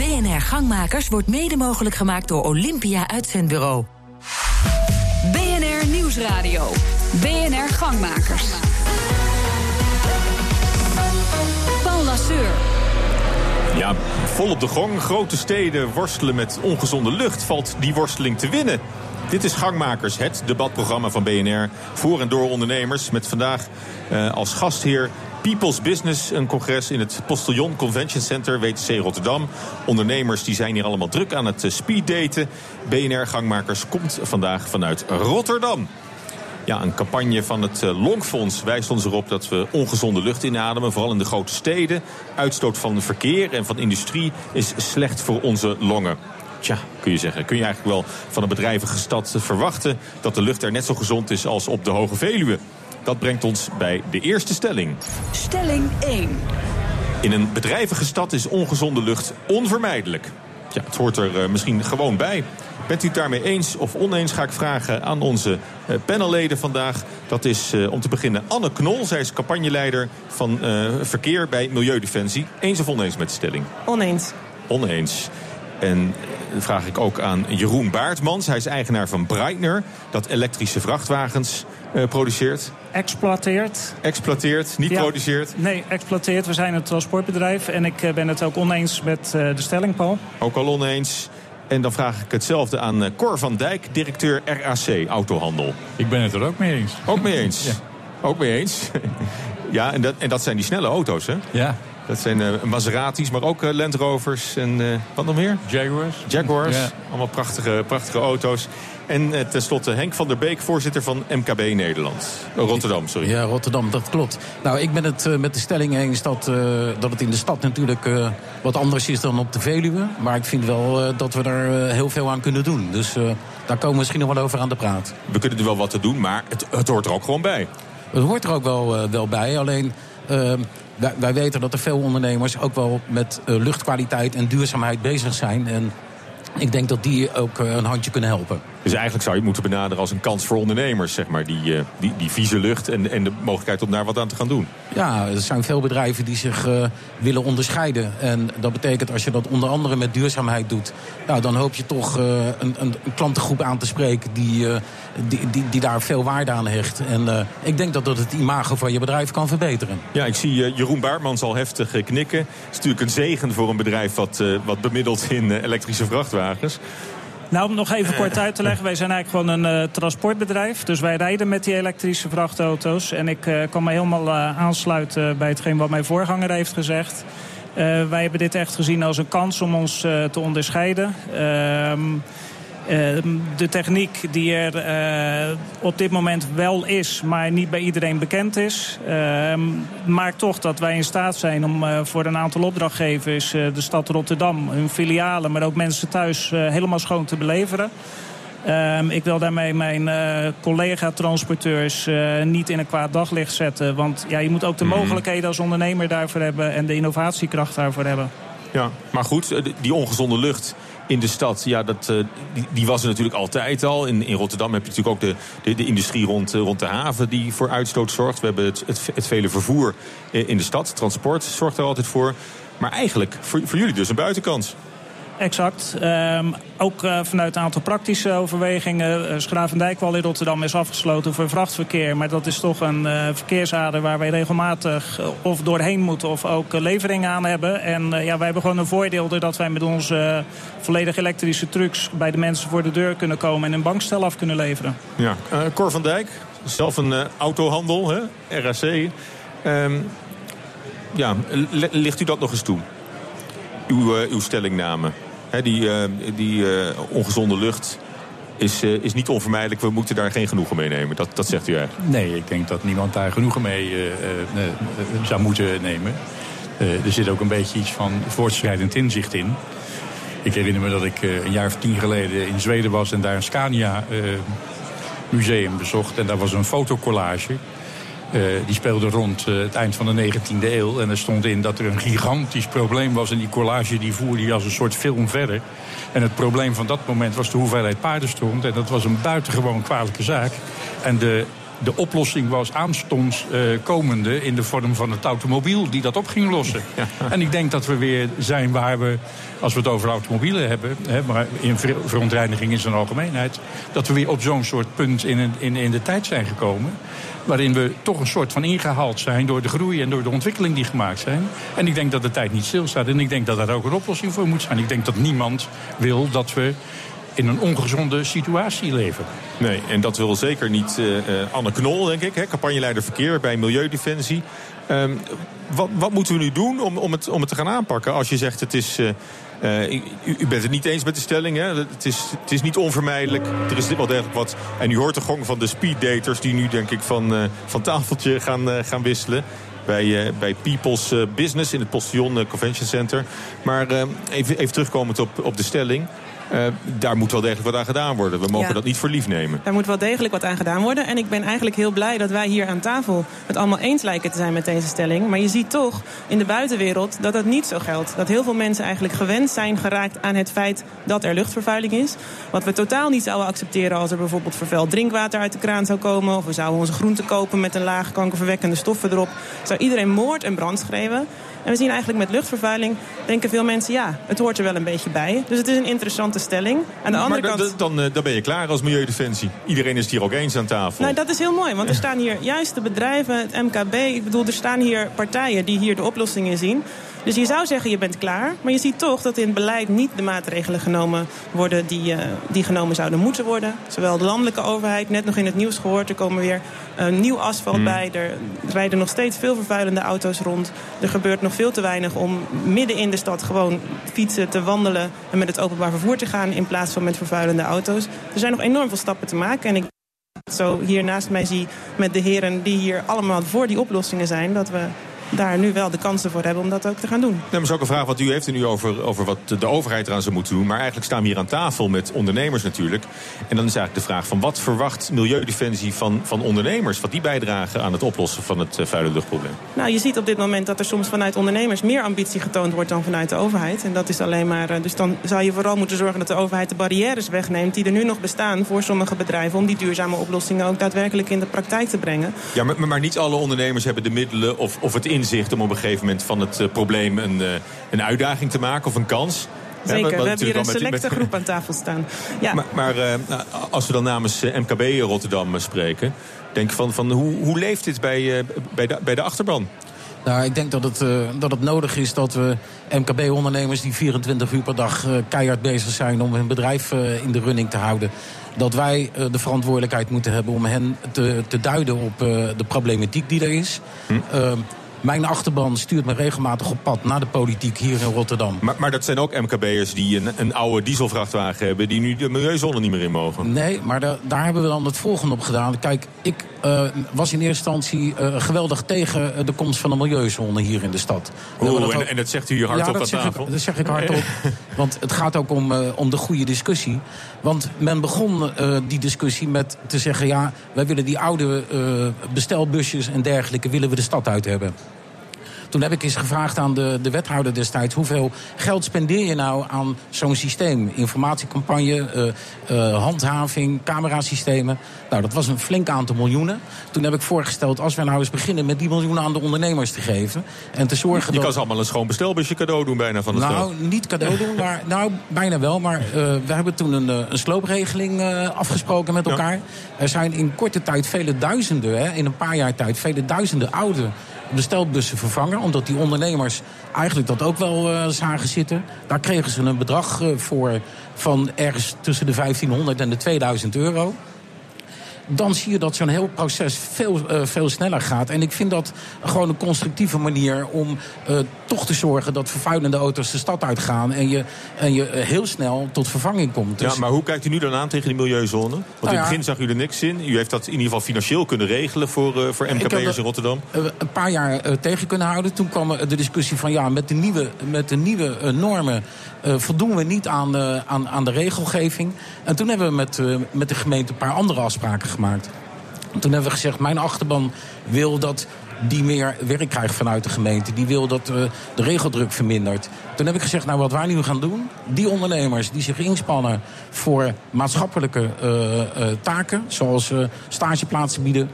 BNR Gangmakers wordt mede mogelijk gemaakt door Olympia Uitzendbureau. BNR Nieuwsradio. BNR Gangmakers. Paul Lasseur. Ja, vol op de gong. Grote steden worstelen met ongezonde lucht. Valt die worsteling te winnen? Dit is Gangmakers, het debatprogramma van BNR. Voor en door ondernemers. Met vandaag uh, als gastheer People's Business, een congres in het Postillon Convention Center, WTC Rotterdam. Ondernemers die zijn hier allemaal druk aan het speeddaten. BNR Gangmakers komt vandaag vanuit Rotterdam. Ja, een campagne van het Longfonds wijst ons erop dat we ongezonde lucht inademen. Vooral in de grote steden. Uitstoot van verkeer en van industrie is slecht voor onze longen. Tja, kun je zeggen. Kun je eigenlijk wel van een bedrijvige stad verwachten dat de lucht er net zo gezond is als op de Hoge Veluwe. Dat brengt ons bij de eerste stelling. Stelling 1. In een bedrijvige stad is ongezonde lucht onvermijdelijk. Ja, het hoort er uh, misschien gewoon bij. Bent u het daarmee eens of oneens, ga ik vragen aan onze uh, panelleden vandaag. Dat is uh, om te beginnen Anne Knol. Zij is campagneleider van verkeer bij Milieudefensie. Eens of oneens met de stelling? Oneens. Oneens. En dan vraag ik ook aan Jeroen Baartmans. Hij is eigenaar van Breitner, dat elektrische vrachtwagens uh, produceert. Exploiteert. Exploiteert, niet Ja. produceert. Nee, exploiteert. We zijn een transportbedrijf. En ik eh, ben het ook oneens met eh, de stelling, Paul. Ook al oneens. En dan vraag ik hetzelfde aan eh, Cor van Dijk, directeur RAC Autohandel. Ik ben het er ook mee eens. Ook mee eens. Ook mee eens. ja, en dat, en dat zijn die snelle auto's, hè? Ja. Dat zijn eh, Maseratis, maar ook eh, Land Rovers en eh, wat nog meer? Jaguars. Jaguars. Ja. Allemaal prachtige, prachtige auto's. En tenslotte Henk van der Beek, voorzitter van MKB Nederland. Oh, Rotterdam, sorry. Ja, Rotterdam, dat klopt. Nou, ik ben het eh, met de stelling eens dat, eh, dat het in de stad natuurlijk eh, wat anders is dan op de Veluwe. Maar ik vind wel eh, dat we daar eh, heel veel aan kunnen doen. Dus eh, daar komen we misschien nog wel over aan de praat. We kunnen er wel wat te doen, maar het, het hoort er ook gewoon bij. Het hoort er ook wel, eh, wel bij. Alleen, wij, wij weten dat er veel ondernemers ook wel met eh, luchtkwaliteit en duurzaamheid bezig zijn. En ik denk dat die ook eh, een handje kunnen helpen. Dus eigenlijk zou je het moeten benaderen als een kans voor ondernemers, zeg maar. Die, eh, die, die vieze lucht en, en de mogelijkheid om daar wat aan te gaan doen. Ja, er zijn veel bedrijven die zich eh, willen onderscheiden. En dat betekent als je dat onder andere met duurzaamheid doet... Nou, dan hoop je toch eh, een, een, klantengroep aan te spreken die, die, die, die daar veel waarde aan hecht. En ik denk dat dat het imago van je bedrijf kan verbeteren. Ja, ik zie Jeroen Baartmans al heftig knikken. Het is natuurlijk een zegen voor een bedrijf wat, wat bemiddelt in elektrische vrachtwagens. Nou, om nog even kort uit te leggen. Wij zijn eigenlijk gewoon een eh, transportbedrijf. Dus wij rijden met die elektrische vrachtauto's. En ik eh, kan me helemaal eh, aansluiten bij hetgeen wat mijn voorganger heeft gezegd. Wij hebben dit echt gezien als een kans om ons te onderscheiden. Ehm, de techniek die er eh, op dit moment wel is, maar niet bij iedereen bekend is, ehm, maakt toch dat wij in staat zijn om eh, voor een aantal opdrachtgevers, eh, de stad Rotterdam, hun filialen, maar ook mensen thuis helemaal schoon te beleveren. Ehm, ik wil daarmee mijn collega-transporteurs niet in een kwaad daglicht zetten. Want ja, je moet ook de mogelijkheden als ondernemer daarvoor hebben en de innovatiekracht daarvoor hebben. Ja, maar goed, die ongezonde lucht in de stad, ja, dat, eh, die, die was er natuurlijk altijd al. In, in Rotterdam heb je natuurlijk ook de, de, de industrie rond, eh, rond de haven die voor uitstoot zorgt. We hebben het, het, het vele vervoer eh, in de stad, transport zorgt er altijd voor. Maar eigenlijk voor, voor jullie dus een buitenkans. Exact. Ehm, ook eh, vanuit een aantal praktische overwegingen. Uh, Schravendijkwal in Rotterdam is afgesloten voor vrachtverkeer. Maar dat is toch een eh, verkeersader waar wij regelmatig eh, of doorheen moeten of ook eh, leveringen aan hebben. En eh, ja, wij hebben gewoon een voordeel doordat wij met onze eh, volledig elektrische trucks bij de mensen voor de deur kunnen komen en een bankstel af kunnen leveren. Ja. Eh, Cor van Dijk, zelf een eh, autohandel, hè? RAC. Ehm, ja, li- ligt u dat nog eens toe? Uw, eh, uw stellingname. Die eh, die eh, ongezonde lucht is, eh, is niet onvermijdelijk. We moeten daar geen genoegen mee nemen. Dat, dat zegt u eigenlijk. Nee, ik denk dat niemand daar genoegen mee zou moeten nemen. Er zit ook een beetje iets van voortschrijdend inzicht in. Ik herinner me dat ik een jaar of tien geleden in Zweden was... en daar een Scania-museum bezocht. En daar was een fotocollage. Eh, die speelde rond eh, het eind van de 19e eeuw. En er stond in dat er een gigantisch probleem was. En die collage die voerde je als een soort film verder. En het probleem van dat moment was de hoeveelheid paardenstront. En dat was een buitengewoon kwalijke zaak. En de de oplossing was aanstonds uh, komende in de vorm van het automobiel die dat op ging lossen. En ik denk dat we weer zijn waar we, als we het over automobielen hebben, hè, maar in verontreiniging in zijn algemeenheid, dat we weer op zo'n soort punt in, in, in de tijd zijn gekomen waarin we toch een soort van ingehaald zijn door de groei en door de ontwikkeling die gemaakt zijn. En ik denk dat de tijd niet stilstaat. En ik denk dat daar ook een oplossing voor moet zijn. Ik denk dat niemand wil dat we in een ongezonde situatie leven. Nee, en dat wil zeker niet uh, Anne Knol, denk ik, hè, campagneleider verkeer bij Milieudefensie. Um, wat, wat, moeten we nu doen om, om, het, om het te gaan aanpakken? Als je zegt het is. Uh, u, bent het niet eens met de stelling. Hè? Het, is, het is niet onvermijdelijk. Er is wel degelijk wat. En u hoort de gong van de speeddaters die nu denk ik van, van tafeltje gaan, gaan wisselen bij, bij People's Business in het Postillon Convention Center. Maar even, even terugkomend op, op de stelling. Uh, daar moet wel degelijk wat aan gedaan worden. We mogen ja. dat niet voor lief nemen. Daar moet wel degelijk wat aan gedaan worden. En ik ben eigenlijk heel blij dat wij hier aan tafel het allemaal eens lijken te zijn met deze stelling. Maar je ziet toch in de buitenwereld dat dat niet zo geldt. Dat heel veel mensen eigenlijk gewend zijn geraakt aan het feit dat er luchtvervuiling is. Wat we totaal niet zouden accepteren als er bijvoorbeeld vervuild drinkwater uit de kraan zou komen. Of we zouden onze groenten kopen met een laag kankerverwekkende stoffen erop. Zou iedereen moord en brand schreeuwen. En we zien eigenlijk met luchtvervuiling, denken veel mensen, ja, het hoort er wel een beetje bij. Dus het is een interessante stelling. Aan de andere maar kant... dan, dan ben je klaar als Milieudefensie. Iedereen is het hier ook eens aan tafel. Nou, dat is heel mooi, want er staan hier juist de bedrijven, het MKB. Ik bedoel, er staan hier partijen die hier de oplossingen zien. Dus je zou zeggen je bent klaar. Maar je ziet toch dat in het beleid niet de maatregelen genomen worden die, uh, die genomen zouden moeten worden. Zowel de landelijke overheid, net nog in het nieuws gehoord. Er komen weer uh, nieuw asfalt mm. bij. Er rijden nog steeds veel vervuilende auto's rond. Er gebeurt nog veel te weinig om midden in de stad gewoon fietsen, te wandelen en met het openbaar vervoer te gaan in plaats van met vervuilende auto's. Er zijn nog enorm veel stappen te maken. En ik zo hier naast mij zie met de heren die hier allemaal voor die oplossingen zijn, dat we daar nu wel de kansen voor hebben om dat ook te gaan doen. Maar is ook een vraag wat u heeft nu over, over wat de overheid eraan zou moeten doen. Maar eigenlijk staan we hier aan tafel met ondernemers natuurlijk. En dan is eigenlijk de vraag van wat verwacht Milieudefensie van, van ondernemers? Wat die bijdragen aan het oplossen van het uh, vuile luchtprobleem? Nou, je ziet op dit moment dat er soms vanuit ondernemers meer ambitie getoond wordt dan vanuit de overheid. En dat is alleen maar. Uh, dus dan zou je vooral moeten zorgen dat de overheid de barrières wegneemt die er nu nog bestaan voor sommige bedrijven. Om die duurzame oplossingen ook daadwerkelijk in de praktijk te brengen. Ja, maar, maar niet alle ondernemers hebben de middelen of, of het in inzicht om op een gegeven moment van het uh, probleem een, uh, een uitdaging te maken of een kans. Zeker, ja, we, hebben hier een selecte met... groep aan tafel staan. Ja. Maar, maar uh, als we dan namens MKB Rotterdam spreken, denk van, van hoe, hoe leeft dit bij, bij, de, bij de achterban? Nou, ik denk dat het, uh, dat het nodig is dat we MKB-ondernemers die 24 uur per dag uh, keihard bezig zijn om hun bedrijf uh, in de running te houden, dat wij de verantwoordelijkheid moeten hebben om hen te, te duiden op de problematiek die er is. Hm. Mijn achterban stuurt me regelmatig op pad naar de politiek hier in Rotterdam. Maar, maar dat zijn ook MKB'ers die een, een, oude dieselvrachtwagen hebben... die nu de milieuzone niet meer in mogen. Nee, maar da daar hebben we dan het volgende op gedaan. Kijk, ik uh, was in eerste instantie uh, geweldig tegen de komst van een milieuzone hier in de stad. Oeh, en, ook... en, dat zegt u hardop ja, aan tafel? Ik, dat zeg ik hardop. want het gaat ook om, uh, om de goede discussie. Want men begon die discussie met te zeggen... ja, wij willen die oude bestelbusjes en dergelijke... willen we de stad uit hebben. Toen heb ik eens gevraagd aan de, de wethouder destijds... hoeveel geld spendeer je nou aan zo'n systeem? Informatiecampagne, uh, uh, handhaving, camerasystemen. Nou, dat was een flink aantal miljoenen. Toen heb ik voorgesteld, als we nou eens beginnen... met die miljoenen aan de ondernemers te geven. En te zorgen je dat... kan ze allemaal een schoon bestelbusje cadeau doen bijna van het Nou, niet cadeau doen, maar nou, bijna wel. Maar uh, we hebben toen een, een sloopregeling afgesproken met elkaar. Ja. Er zijn in korte tijd vele duizenden, hè, in een paar jaar tijd... vele duizenden oude bestelbussen vervangen. Omdat die ondernemers eigenlijk dat ook wel uh, zagen zitten. Daar kregen ze een bedrag uh, voor van ergens tussen de 1500 en de 2000 euro dan zie je dat zo'n heel proces veel, uh, veel sneller gaat. En ik vind dat gewoon een constructieve manier om uh, toch te zorgen dat vervuilende auto's de stad uitgaan. En je, en je uh, heel snel tot vervanging komt. Dus... Ja, maar hoe kijkt u nu dan aan tegen die milieuzone? Want nou in het begin zag u er niks in. U heeft dat in ieder geval financieel kunnen regelen voor, voor MKB'ers in Rotterdam. een paar jaar tegen kunnen houden. Toen kwam de discussie van ja, met de nieuwe, met de nieuwe normen voldoen we niet aan, aan, aan de regelgeving. En toen hebben we met, met de gemeente een paar andere afspraken gemaakt. Toen hebben we gezegd, mijn achterban wil dat die meer werk krijgt vanuit de gemeente. Die wil dat uh, de regeldruk vermindert. Toen heb ik gezegd, nou wat wij nu gaan doen... die ondernemers die zich inspannen voor maatschappelijke uh, uh, taken... zoals stageplaatsen bieden,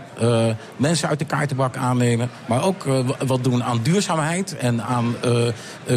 mensen uit de kaartenbak aannemen... maar ook wat doen aan duurzaamheid en aan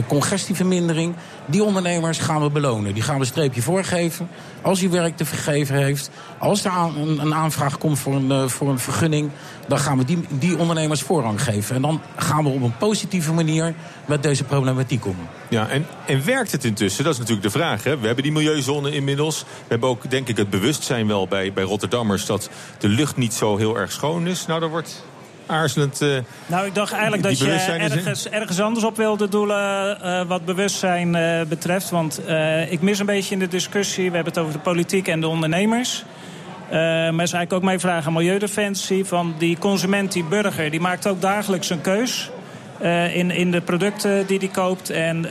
congestievermindering... die ondernemers gaan we belonen. Die gaan we een streepje voorgeven. Als hij werk te vergeven heeft, als er een, een aanvraag komt voor een, voor een vergunning... dan gaan we die, die ondernemers voorrang geven. En dan gaan we op een positieve manier met deze problematiek om. Ja, en, en werkt het intussen? Dat is natuurlijk de vraag. Hè? We hebben die milieuzone inmiddels. We hebben ook, denk ik, het bewustzijn wel bij, bij Rotterdammers... dat de lucht niet zo heel erg schoon is. Nou, daar wordt aarzelend... Uh, nou, ik dacht eigenlijk dat je ergens, ergens anders op wilde doelen... Uh, wat bewustzijn uh, betreft. Want ik mis een beetje in de discussie... we hebben het over de politiek en de ondernemers... maar is eigenlijk ook mijn vraag aan Milieudefensie. Van die consument, die burger, die maakt ook dagelijks een keus. In, in de producten die hij koopt en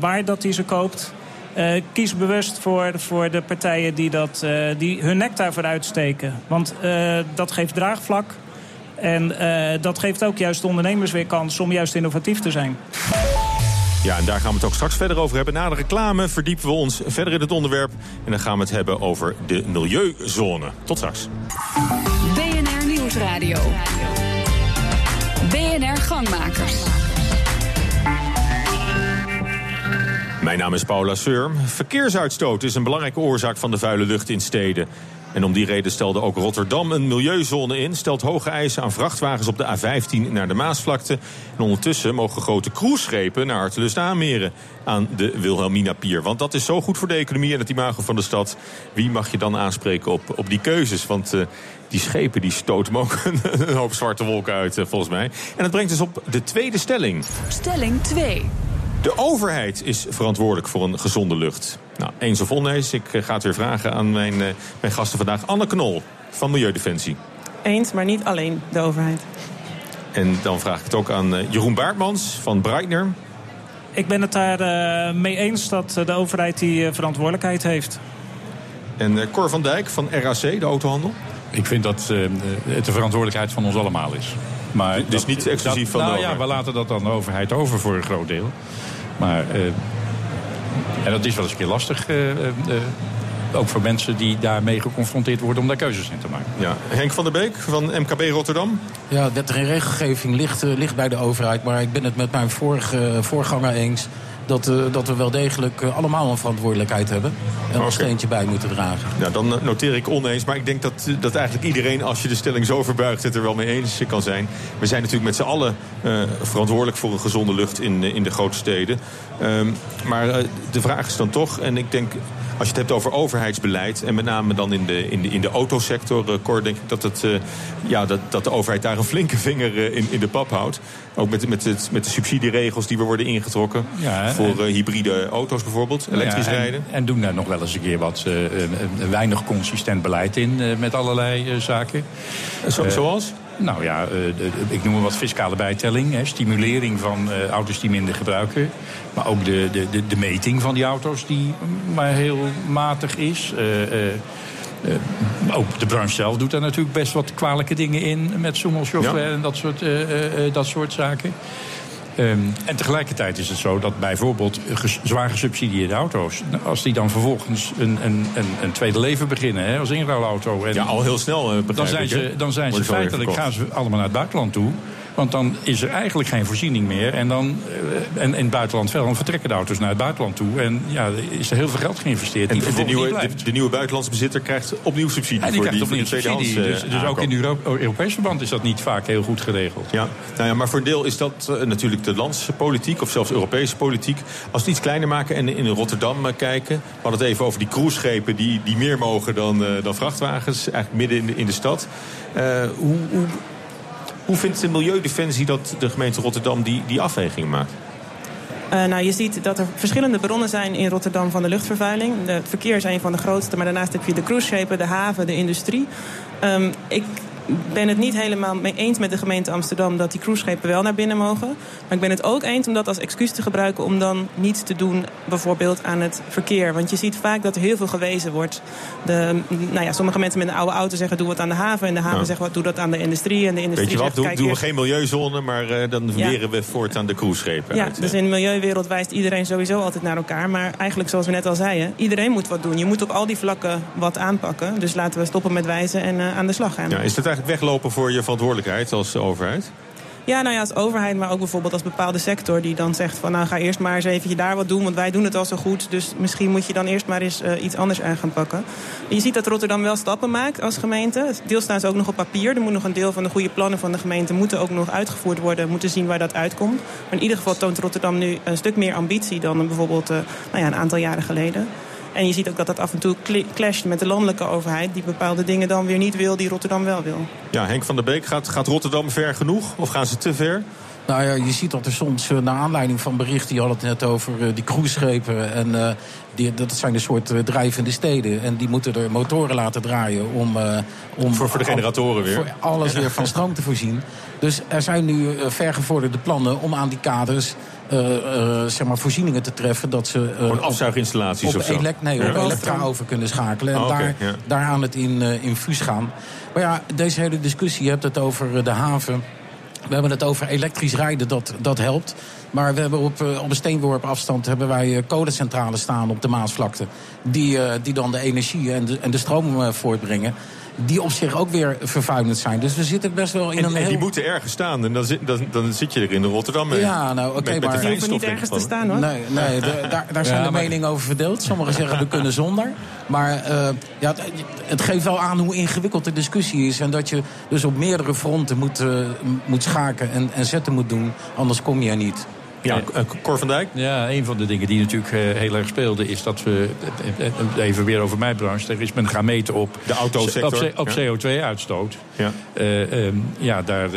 waar dat hij ze koopt. Uh, kies bewust voor, voor de partijen die, dat, die hun nek daarvoor uitsteken. Want dat geeft draagvlak. En dat geeft ook juist de ondernemers weer kans om juist innovatief te zijn. Ja, en daar gaan we het ook straks verder over hebben. Na de reclame verdiepen we ons verder in het onderwerp. En dan gaan we het hebben over de milieuzone. Tot straks. BNR Nieuwsradio. BNR Gangmakers. Mijn naam is Paula Seur. Verkeersuitstoot is een belangrijke oorzaak van de vuile lucht in steden. En om die reden stelde ook Rotterdam een milieuzone in. Stelt hoge eisen aan vrachtwagens op de A15 naar de Maasvlakte. En ondertussen mogen grote cruiseschepen naar Hartelust aanmeren aan de Wilhelmina Pier. Want dat is zo goed voor de economie en het imago van de stad. Wie mag je dan aanspreken op, op die keuzes? Want uh, die schepen die stoten ook een, hoop zwarte wolken uit, uh, volgens mij. En dat brengt dus op de tweede stelling. Stelling 2. De overheid is verantwoordelijk voor een gezonde lucht. Nou, eens of oneens, ik ga het weer vragen aan mijn, uh, mijn gasten vandaag. Anne Knol van Milieudefensie. Eens, maar niet alleen de overheid. En dan vraag ik het ook aan uh, Jeroen Baartmans van Breitner. Ik ben het daar uh, mee eens dat de overheid die verantwoordelijkheid heeft. En Cor van Dijk van RAC, de autohandel? Ik vind dat het de verantwoordelijkheid van ons allemaal is. Maar dus dat, niet exclusief dat, van de nou overheid? ja, we laten dat dan de overheid over voor een groot deel. Maar, uh, en dat is wel eens een keer lastig. Uh, uh, ook voor mensen die daarmee geconfronteerd worden om daar keuzes in te maken. Ja. Henk van der Beek van MKB Rotterdam. Ja, wet en regelgeving ligt, ligt bij de overheid. Maar ik ben het met mijn vorige voorganger eens dat, uh, dat we wel degelijk uh, allemaal een verantwoordelijkheid hebben. En okay. een steentje bij moeten dragen. Ja, dan noteer ik oneens. Maar ik denk dat, dat eigenlijk iedereen, als je de stelling zo verbuigt... het er wel mee eens kan zijn. We zijn natuurlijk met z'n allen uh, verantwoordelijk voor een gezonde lucht in, in de grote steden. Um, maar de vraag is dan toch, en ik denk... Als je het hebt over overheidsbeleid, en met name dan in de, in de, in de autosector, uh, Cor, denk ik dat, het, uh, ja, dat, dat de overheid daar een flinke vinger uh, in, in de pap houdt. Ook met, met, het, met de subsidieregels die we worden ingetrokken. Ja, voor en, hybride auto's bijvoorbeeld, elektrisch ja, en, rijden. En doen daar nog wel eens een keer wat een weinig consistent beleid in met allerlei zaken. Zo, zoals? Nou ja, uh, ik noem het wat fiscale bijtelling. Hè, stimulering van uh, auto's die minder gebruiken. Maar ook de, de, de, de meting van die auto's die maar heel matig is. Uh, ook de branche zelf doet daar natuurlijk best wat kwalijke dingen in. Met software ja. en dat soort, dat soort zaken. Um, en tegelijkertijd is het zo dat bijvoorbeeld ges, zwaar gesubsidieerde auto's... als die dan vervolgens een, een, een, een tweede leven beginnen hè, als inruilauto... En ja, al heel snel, uh, Dan zijn ze, dan zijn ze feitelijk, gaan ze allemaal naar het buitenland toe... Want dan is er eigenlijk geen voorziening meer. En, dan, en in het buitenland verder, dan vertrekken de auto's naar het buitenland toe. En ja, is er heel veel geld geïnvesteerd. En de, nieuwe, de, de, nieuwe buitenlandse bezitter krijgt opnieuw subsidie. En die voor krijgt die, opnieuw subsidie. Dus, dus ook in Euro Europees verband is dat niet vaak heel goed geregeld. Ja, nou ja maar voor een deel is dat uh, natuurlijk de landse politiek. Of zelfs Europese politiek. Als we het iets kleiner maken en in Rotterdam uh, kijken. We hadden het even over die cruiseschepen die, die meer mogen dan, uh, dan vrachtwagens. Eigenlijk midden in de, in de stad. hoe, hoe hoe vindt de Milieudefensie dat de gemeente Rotterdam die, die afweging maakt? Uh, nou, je ziet dat er verschillende bronnen zijn in Rotterdam van de luchtvervuiling. Het verkeer is een van de grootste, maar daarnaast heb je de cruiseschepen, de haven, de industrie. Um, ik ben het niet helemaal mee eens met de gemeente Amsterdam dat die cruiseschepen wel naar binnen mogen. Maar ik ben het ook eens om dat als excuus te gebruiken om dan niets te doen, bijvoorbeeld aan het verkeer. Want je ziet vaak dat er heel veel gewezen wordt. De, nou ja, sommige mensen met een oude auto zeggen doe wat aan de haven. En de haven zegt wat doe dat aan de industrie. En de industrie Weet je wat, zegt, doen, we geen milieuzone, maar eh, dan Ja. weren we voortaan de cruiseschepen Ja, uit. dus in de milieuwereld wijst iedereen sowieso altijd naar elkaar. Maar eigenlijk, zoals we net al zeiden, iedereen moet wat doen. Je moet op al die vlakken wat aanpakken. Dus laten we stoppen met wijzen en eh, aan de slag gaan. Ja, is dat weglopen voor je verantwoordelijkheid als overheid? Ja, nou ja, als overheid, maar ook bijvoorbeeld als bepaalde sector die dan zegt van nou ga eerst maar eens eventjes daar wat doen, want wij doen het al zo goed. Dus misschien moet je dan eerst maar eens eh, iets anders aan gaan pakken. Je ziet dat Rotterdam wel stappen maakt als gemeente. Deels staan ze ook nog op papier. Er moet nog een deel van de goede plannen van de gemeente moeten ook nog uitgevoerd worden. Moeten zien waar dat uitkomt. Maar in ieder geval toont Rotterdam nu een stuk meer ambitie dan bijvoorbeeld eh, nou ja, een aantal jaren geleden. En je ziet ook dat dat af en toe cl- clasht met de landelijke overheid... die bepaalde dingen dan weer niet wil die Rotterdam wel wil. Ja, Henk van der Beek, gaat, gaat Rotterdam ver genoeg? Of gaan ze te ver? Nou ja, je ziet dat er soms, eh, naar aanleiding van berichten... je had het net over eh, die cruiseschepen. En eh, die, dat zijn een soort drijvende steden. En die moeten er motoren laten draaien om... eh, om Voor- voor de generatoren weer. Voor alles weer van stroom te voorzien. Dus er zijn nu vergevorderde plannen om aan die kaders... eh, eh, zeg maar voorzieningen te treffen dat ze... eh, Gewoon afzuiginstallaties op of zo? nee, Ja. op elektra over kunnen schakelen. En Oh, oké, daar, ja. daar aan het in, in fuus gaan. Maar ja, deze hele discussie, je hebt het over de haven... We hebben het over elektrisch rijden, dat, dat helpt. Maar we hebben op, eh, op een steenworp afstand hebben wij eh, kolencentrales staan op de Maasvlakte. Die, eh, die dan de energie en de, en de stroom voortbrengen. Die op zich ook weer vervuilend zijn. Dus we zitten best wel in En, een en heel... die moeten ergens staan. En dan zit, dan, dan zit je er in Rotterdam mee. Ja, nou, oké, maar- Die hoeven niet ergens te staan hoor. Nee, nee de- daar, daar zijn Ja, de maar- meningen over verdeeld. Sommigen zeggen we kunnen zonder. Maar eh, ja, het, het geeft wel aan hoe ingewikkeld de discussie is. En dat je dus op meerdere fronten moet, eh, moet schaken en, en zetten moet doen. Anders kom je er niet. Ja, eh, Cor van Dijk? Ja, een van de dingen die natuurlijk eh, heel erg speelde... is dat we, eh, even weer over mijn branche... er is men gaan meten op, De autosector, op, C- op CO2-uitstoot. Ja. Eh, ehm, ja, daar,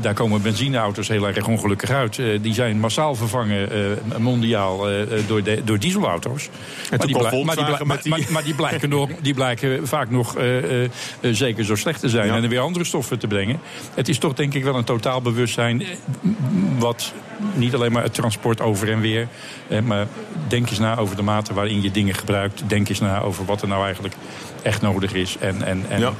daar komen benzineauto's heel erg ongelukkig uit. Die zijn massaal vervangen mondiaal door, de, door dieselauto's. Maar die, blij- maar, die, Volkswagen blij- met die- maar, maar die, blijken nog, die blijken vaak nog zeker zo slecht te zijn. Ja. En er weer andere stoffen te brengen. Het is toch denk ik wel een totaal bewustzijn... wat niet alleen maar het transport over en weer... maar denk eens na over de mate waarin je dingen gebruikt. Denk eens na over wat er nou eigenlijk echt nodig is. En, en, en, Ja.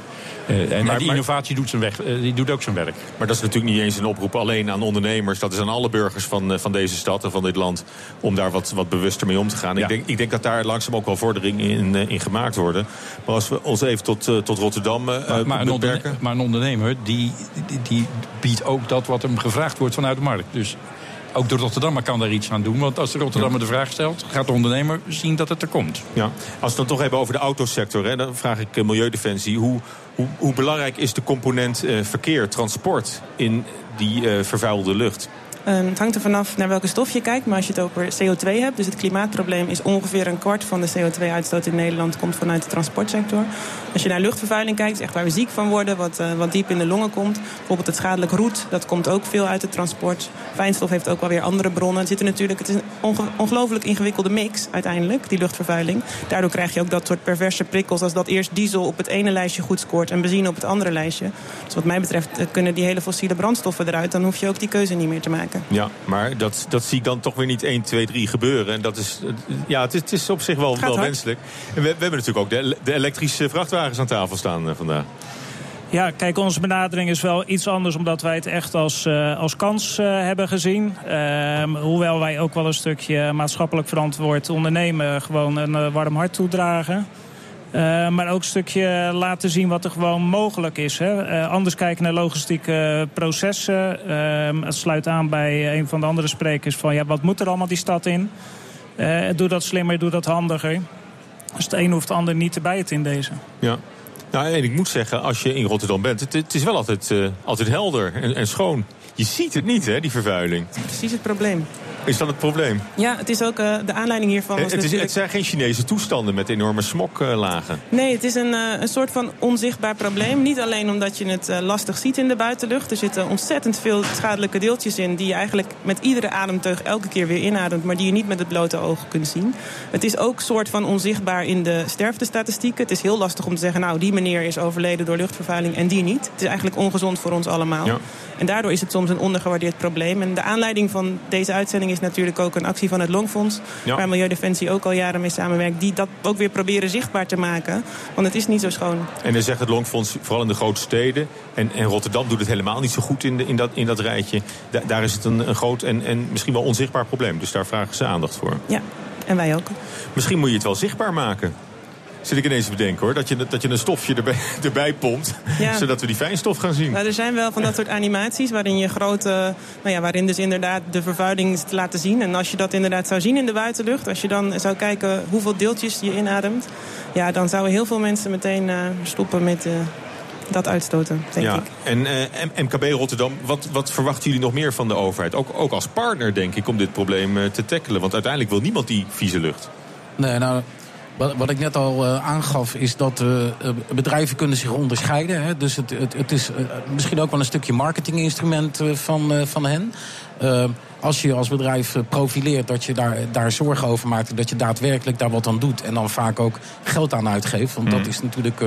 eh, en, en Maar- die innovatie doet, zijn weg, eh, die doet ook zijn werk. Maar dat is natuurlijk niet eens een oproep alleen aan ondernemers. Dat is aan alle burgers van, eh, van deze stad en van dit land. Om daar wat, wat bewuster mee om te gaan. Ja. Ik, denk, ik denk dat daar langzaam ook wel vorderingen in, in gemaakt worden. Maar als we ons even tot, tot Rotterdam Maar, maar, een beperken. maar een ondernemer die, die, die biedt ook dat wat hem gevraagd wordt vanuit de markt. Dus ook de Rotterdammer kan daar iets aan doen. Want als de Rotterdammer de vraag stelt, gaat de ondernemer zien dat het er komt. Ja. Als we het dan toch hebben over de autosector, hè, dan vraag ik eh, Milieudefensie. Hoe, hoe, hoe belangrijk is de component eh, verkeer, transport in die eh, vervuilde lucht? Eh, het hangt er vanaf naar welke stof je kijkt. Maar als je het over CO2 hebt, dus het klimaatprobleem is ongeveer een kwart van de CO2-uitstoot in Nederland komt vanuit de transportsector. Als je naar luchtvervuiling kijkt, is echt waar we ziek van worden, wat, eh, wat diep in de longen komt. Bijvoorbeeld het schadelijk roet, dat komt ook veel uit het transport. Fijnstof heeft ook wel weer andere bronnen. Het, zit er natuurlijk, het is een onge- ongelooflijk ingewikkelde mix uiteindelijk, die luchtvervuiling. Daardoor krijg je ook dat soort perverse prikkels als dat eerst diesel op het ene lijstje goed scoort en benzine op het andere lijstje. Dus wat mij betreft eh, kunnen die hele fossiele brandstoffen eruit, dan hoef je ook die keuze niet meer te maken. Ja, maar dat, dat zie ik dan toch weer niet 1, 2, 3 gebeuren. En dat is, eh, ja, het is, het is op zich wel, wel wenselijk. En we, we hebben natuurlijk ook de, de elektrische vrachtwagens aan tafel staan eh, vandaag. Ja, kijk, onze benadering is wel iets anders omdat wij het echt als, eh, als kans eh, hebben gezien. Ehm, hoewel wij ook wel een stukje maatschappelijk verantwoord ondernemen, gewoon een warm hart toedragen. Eh, maar ook een stukje laten zien wat er gewoon mogelijk is. Hè. Eh, anders kijken naar logistieke processen. Ehm, het sluit aan bij een van de andere sprekers van ja, wat moet er allemaal die stad in? Eh, doe dat slimmer, doe dat handiger. Dus het een hoeft het ander niet te bijten in deze. Ja. Nou, en ik moet zeggen, als je in Rotterdam bent, het, het is wel altijd, eh, altijd helder en, en schoon. Je ziet het niet, hè, die vervuiling. Precies het probleem. Is dat het probleem? Ja, het is ook uh, de aanleiding hiervan. Het, is, het, zijn geen Chinese toestanden met enorme smoklagen. Nee, het is een, uh, een soort van onzichtbaar probleem. Niet alleen omdat je het uh, lastig ziet in de buitenlucht. Er zitten ontzettend veel schadelijke deeltjes in... die je eigenlijk met iedere ademteug elke keer weer inademt... maar die je niet met het blote oog kunt zien. Het is ook soort van onzichtbaar in de sterftestatistieken. Het is heel lastig om te zeggen... nou, die meneer is overleden door luchtvervuiling en die niet. Het is eigenlijk ongezond voor ons allemaal. Ja. En daardoor is het soms een ondergewaardeerd probleem. En de aanleiding van deze uitzending is natuurlijk ook een actie van het Longfonds. Ja. Waar Milieudefensie ook al jaren mee samenwerkt. Die dat ook weer proberen zichtbaar te maken. Want het is niet zo schoon. En dan zegt het Longfonds, vooral in de grote steden. En, en Rotterdam doet het helemaal niet zo goed in, de, in, dat, in dat rijtje. Da, daar is het een, een groot en, en misschien wel onzichtbaar probleem. Dus daar vragen ze aandacht voor. Ja, en wij ook. Misschien moet je het wel zichtbaar maken. Zit ik ineens te bedenken hoor. Dat je, dat je een stofje erbij, erbij pompt. Ja. Zodat we die fijnstof gaan zien. Nou, er zijn wel van dat soort animaties waarin je grote. Nou ja, waarin dus inderdaad de vervuiling te laten zien. En als je dat inderdaad zou zien in de buitenlucht. Als je dan zou kijken hoeveel deeltjes je inademt. Ja, dan zouden heel veel mensen meteen uh, stoppen met. Uh, dat uitstoten, denk ja. ik. En uh, MKB Rotterdam, wat, wat verwachten jullie nog meer van de overheid? Ook, ook als partner, denk ik, om dit probleem uh, te tackelen. Want uiteindelijk wil niemand die vieze lucht. Nee, nou, wat, wat ik net al uh, aangaf, is dat uh, bedrijven kunnen zich onderscheiden. Hè? Dus het, het, het is uh, misschien ook wel een stukje marketinginstrument van, van hen. als je als bedrijf profileert, dat je daar, daar zorgen over maakt... dat je daadwerkelijk daar wat aan doet en dan vaak ook geld aan uitgeeft. Want mm. dat is natuurlijk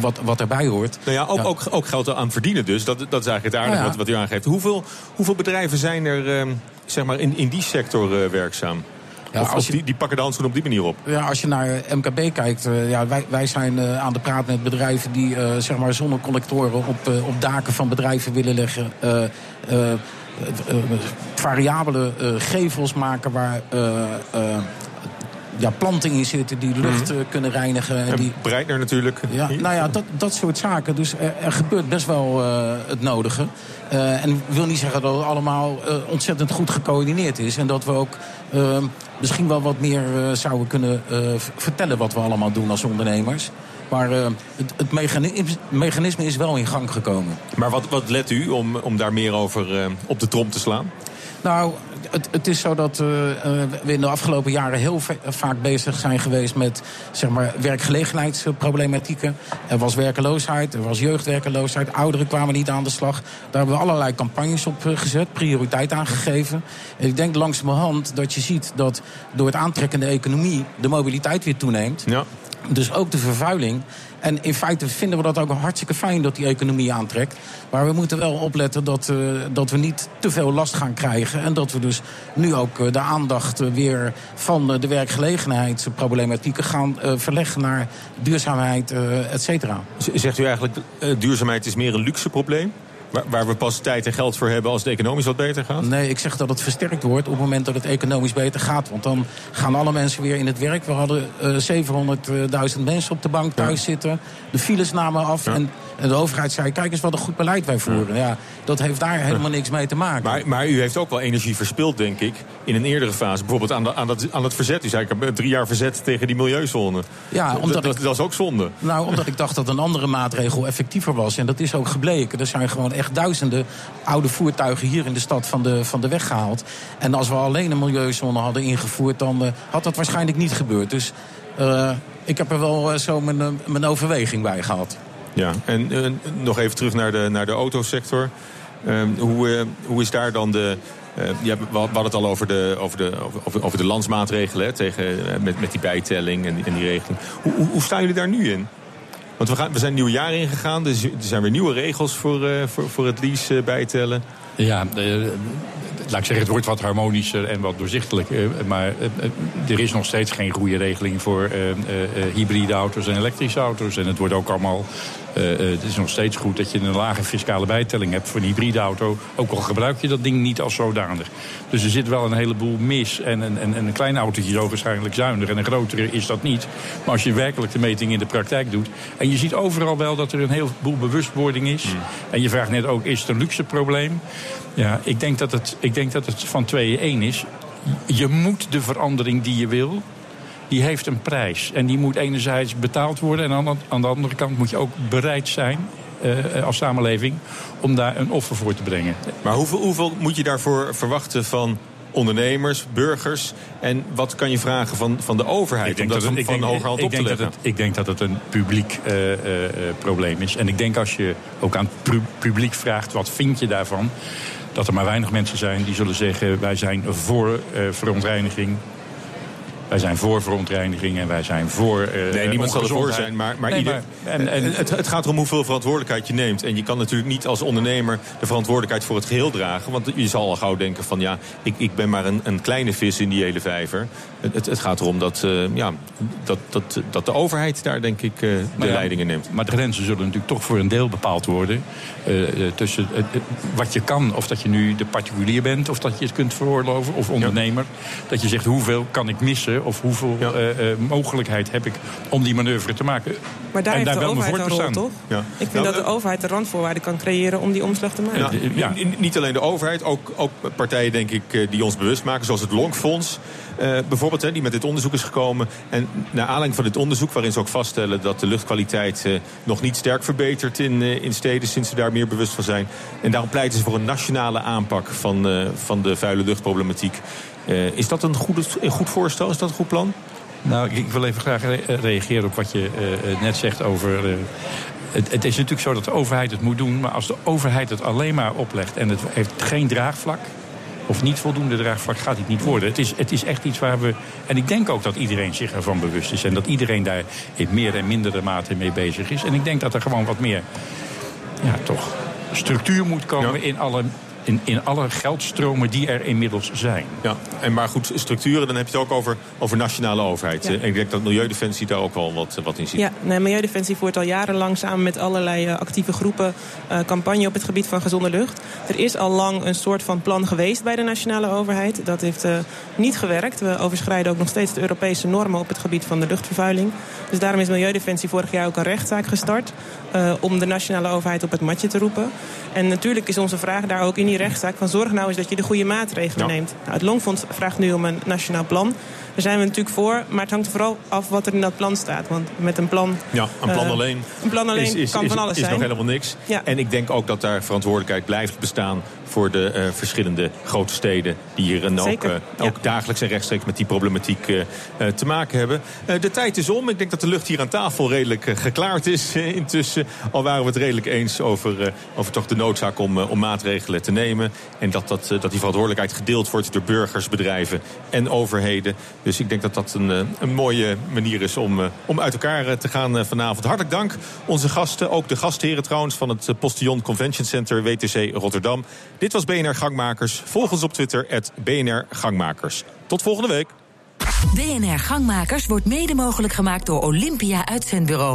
wat, wat erbij hoort. Nou ja, ook, ja. Ook, ook geld aan verdienen dus. Dat, dat is eigenlijk het aardige ja. wat, wat u aangeeft. Hoeveel, hoeveel bedrijven zijn er zeg maar in, in die sector werkzaam? Ja, of, als je, die, die pakken de handschoen op die manier op. Ja, als je naar MKB kijkt, uh, ja, wij, wij zijn uh, aan de praat met bedrijven die uh, zeg maar zonnecollectoren op, op daken van bedrijven willen leggen. variabele gevels maken waar ja, planten in zitten die de lucht mm -hmm. kunnen reinigen. En, die... Natuurlijk. Ja, nou ja, dat, dat soort zaken. Dus er, er gebeurt best wel uh, het nodige. Uh, en ik wil niet zeggen dat het allemaal uh, ontzettend goed gecoördineerd is. En dat we ook misschien wel wat meer zouden kunnen vertellen wat we allemaal doen als ondernemers. Maar uh, het, het mechanisme, mechanisme, is wel in gang gekomen. Maar wat, wat let u om, om daar meer over uh, op de trom te slaan? Nou, het, het, is zo dat uh, we in de afgelopen jaren heel vaak bezig zijn geweest met zeg maar, werkgelegenheidsproblematieken. Er was werkeloosheid, er was jeugdwerkeloosheid, ouderen kwamen niet aan de slag. Daar hebben we allerlei campagnes op gezet, prioriteit aangegeven. En ik denk langzamerhand dat je ziet dat door het aantrekkende economie de mobiliteit weer toeneemt. Ja. Dus ook de vervuiling. En in feite vinden we dat ook hartstikke fijn dat die economie aantrekt. Maar we moeten wel opletten dat, uh, dat we niet te veel last gaan krijgen. En dat we dus nu ook uh, de aandacht uh, weer van de werkgelegenheidsproblematieken gaan verleggen naar duurzaamheid, et cetera. Zegt u eigenlijk, duurzaamheid is meer een luxe probleem? Waar, waar, we pas tijd en geld voor hebben als het economisch wat beter gaat? Nee, ik zeg dat het versterkt wordt op het moment dat het economisch beter gaat. Want dan gaan alle mensen weer in het werk. We hadden uh, 700.000 mensen op de bank thuis ja. zitten. De files namen af. Ja. En, en, de overheid zei, kijk eens wat een goed beleid wij voeren. Ja, dat heeft daar helemaal niks mee te maken. Maar, maar, u heeft ook wel energie verspild, denk ik. In een eerdere fase. Bijvoorbeeld aan, de, aan, dat, aan het verzet. U zei, ik heb drie jaar verzet tegen die milieuzone. Ja, omdat dat, ik, dat is ook zonde. Nou, omdat ik dacht dat een andere maatregel effectiever was. En dat is ook gebleken. Er zijn gewoon duizenden oude voertuigen hier in de stad van de, van de weg gehaald. En als we alleen een milieuzone hadden ingevoerd, dan uh, had dat waarschijnlijk niet gebeurd. Dus uh, ik heb er wel uh, zo mijn, mijn overweging bij gehad. Ja, en nog even terug naar de, naar de autosector. hoe, hoe is daar dan de, ja, we hadden het al over de, over de, over, over de landsmaatregelen tegen, met, met die bijtelling en, die regeling. Hoe, hoe, staan jullie daar nu in? Want we, gaan, we zijn een nieuw jaar ingegaan, dus er zijn weer nieuwe regels voor, uh, voor, voor het lease uh, bijtellen. Ja, uh, laat ik zeggen, het wordt wat harmonischer en wat doorzichtelijker. Maar er is nog steeds geen goede regeling voor hybride auto's en elektrische auto's. En het wordt ook allemaal Uh, het is nog steeds goed dat je een lage fiscale bijtelling hebt voor een hybride auto. Ook al gebruik je dat ding niet als zodanig. Dus er zit wel een heleboel mis. En, en, en een klein autootje is waarschijnlijk zuiniger. En een grotere is dat niet. Maar als je werkelijk de meting in de praktijk doet. En je ziet overal wel dat er een heleboel bewustwording is. Mm. En je vraagt net ook, is het een luxe probleem? Ja, ik denk dat het, ik denk dat het van tweeën één is. Je moet de verandering die je wil die heeft een prijs. En die moet enerzijds betaald worden. En aan, de andere kant moet je ook bereid zijn uh, als samenleving om daar een offer voor te brengen. Maar hoeveel, hoeveel moet je daarvoor verwachten van ondernemers, burgers. En wat kan je vragen van, van de overheid? om dat van, van hoge hand op te leggen? Het, ik denk dat het een publiek uh, uh, probleem is. En ik denk als je ook aan het publiek vraagt... wat vind je daarvan dat er maar weinig mensen zijn die zullen zeggen... wij zijn voor uh, verontreiniging, wij zijn voor verontreiniging en wij zijn voor. Uh, nee, niemand zal ervoor zijn, maar, maar, nee, ieder, maar en, en, het, het, gaat erom hoeveel verantwoordelijkheid je neemt. En je kan natuurlijk niet als ondernemer de verantwoordelijkheid voor het geheel dragen. Want je zal al gauw denken van ja, ik, ik ben maar een, een kleine vis in die hele vijver. Het, het gaat erom dat, uh, ja, dat, dat, dat de overheid daar denk ik uh, de ja, leidingen neemt. Maar de grenzen zullen natuurlijk toch voor een deel bepaald worden. tussen wat je kan, of dat je nu de particulier bent, of dat je het kunt veroorloven, of ondernemer. Ja. Dat je zegt hoeveel kan ik missen of hoeveel ja. uh, uh, mogelijkheid heb ik om die manoeuvre te maken. Maar daar en heeft daar de overheid voor een rol, staan. toch? Ja. Ik vind nou, dat de overheid de randvoorwaarden kan creëren om die omslag te maken. Ja, Niet alleen de overheid, ook, ook partijen denk ik die ons bewust maken, zoals het Lonkfonds. Uh, bijvoorbeeld, hè, die met dit onderzoek is gekomen. En naar aanleiding van dit onderzoek, waarin ze ook vaststellen dat de luchtkwaliteit uh, nog niet sterk verbetert in, uh, in steden sinds ze daar meer bewust van zijn. En daarom pleiten ze voor een nationale aanpak van, van de vuile luchtproblematiek. Is dat een, goede, een goed voorstel? Is dat een goed plan? Nou, ik wil even graag re reageren op wat je net zegt over het, het, is natuurlijk zo dat de overheid het moet doen. Maar als de overheid het alleen maar oplegt en het heeft geen draagvlak of niet voldoende draagvlak gaat dit niet worden. Het is, het is echt iets waar we. En ik denk ook dat iedereen zich ervan bewust is. En dat iedereen daar in meer en mindere mate mee bezig is. En ik denk dat er gewoon wat meer. Ja, toch. structuur moet komen ja. in alle in, in alle geldstromen die er inmiddels zijn. Ja, en maar goed, structuren, dan heb je het ook over, over nationale overheid. Ja. En ik denk dat Milieudefensie daar ook wel wat, wat in ziet. Ja, nee, Milieudefensie voert al jarenlang samen met allerlei uh, actieve groepen uh, campagne op het gebied van gezonde lucht. Er is al lang een soort van plan geweest bij de nationale overheid. Dat heeft uh, niet gewerkt. We overschrijden ook nog steeds de Europese normen op het gebied van de luchtvervuiling. Dus daarom is Milieudefensie vorig jaar ook een rechtszaak gestart om de nationale overheid op het matje te roepen. En natuurlijk is onze vraag daar ook in die rechtszaak van zorg nou eens dat je de goede maatregelen ja. neemt. Nou, het Longfonds vraagt nu om een nationaal plan. Daar zijn we natuurlijk voor, maar het hangt vooral af wat er in dat plan staat. Want met een plan... Ja, een plan uh, alleen, een plan alleen is, is, kan is, van alles is zijn. nog helemaal niks. Ja. En ik denk ook dat daar verantwoordelijkheid blijft bestaan voor de uh, verschillende grote steden die hier en ook, uh, ja. ook dagelijks en rechtstreeks met die problematiek uh, te maken hebben. de tijd is om. Ik denk dat de lucht hier aan tafel redelijk geklaard is intussen. Al waren we het redelijk eens over, over toch de noodzaak om, om maatregelen te nemen. En dat, dat, dat die verantwoordelijkheid gedeeld wordt door burgers, bedrijven en overheden. Dus ik denk dat dat een, een mooie manier is om, om uit elkaar te gaan vanavond. Hartelijk dank. Onze gasten, ook de gastheren trouwens van het Postillon Convention Center WTC Rotterdam. Dit was BNR Gangmakers. Volg ons op Twitter, BNR Gangmakers. Tot volgende week. BNR Gangmakers wordt mede mogelijk gemaakt door Olympia Uitzendbureau.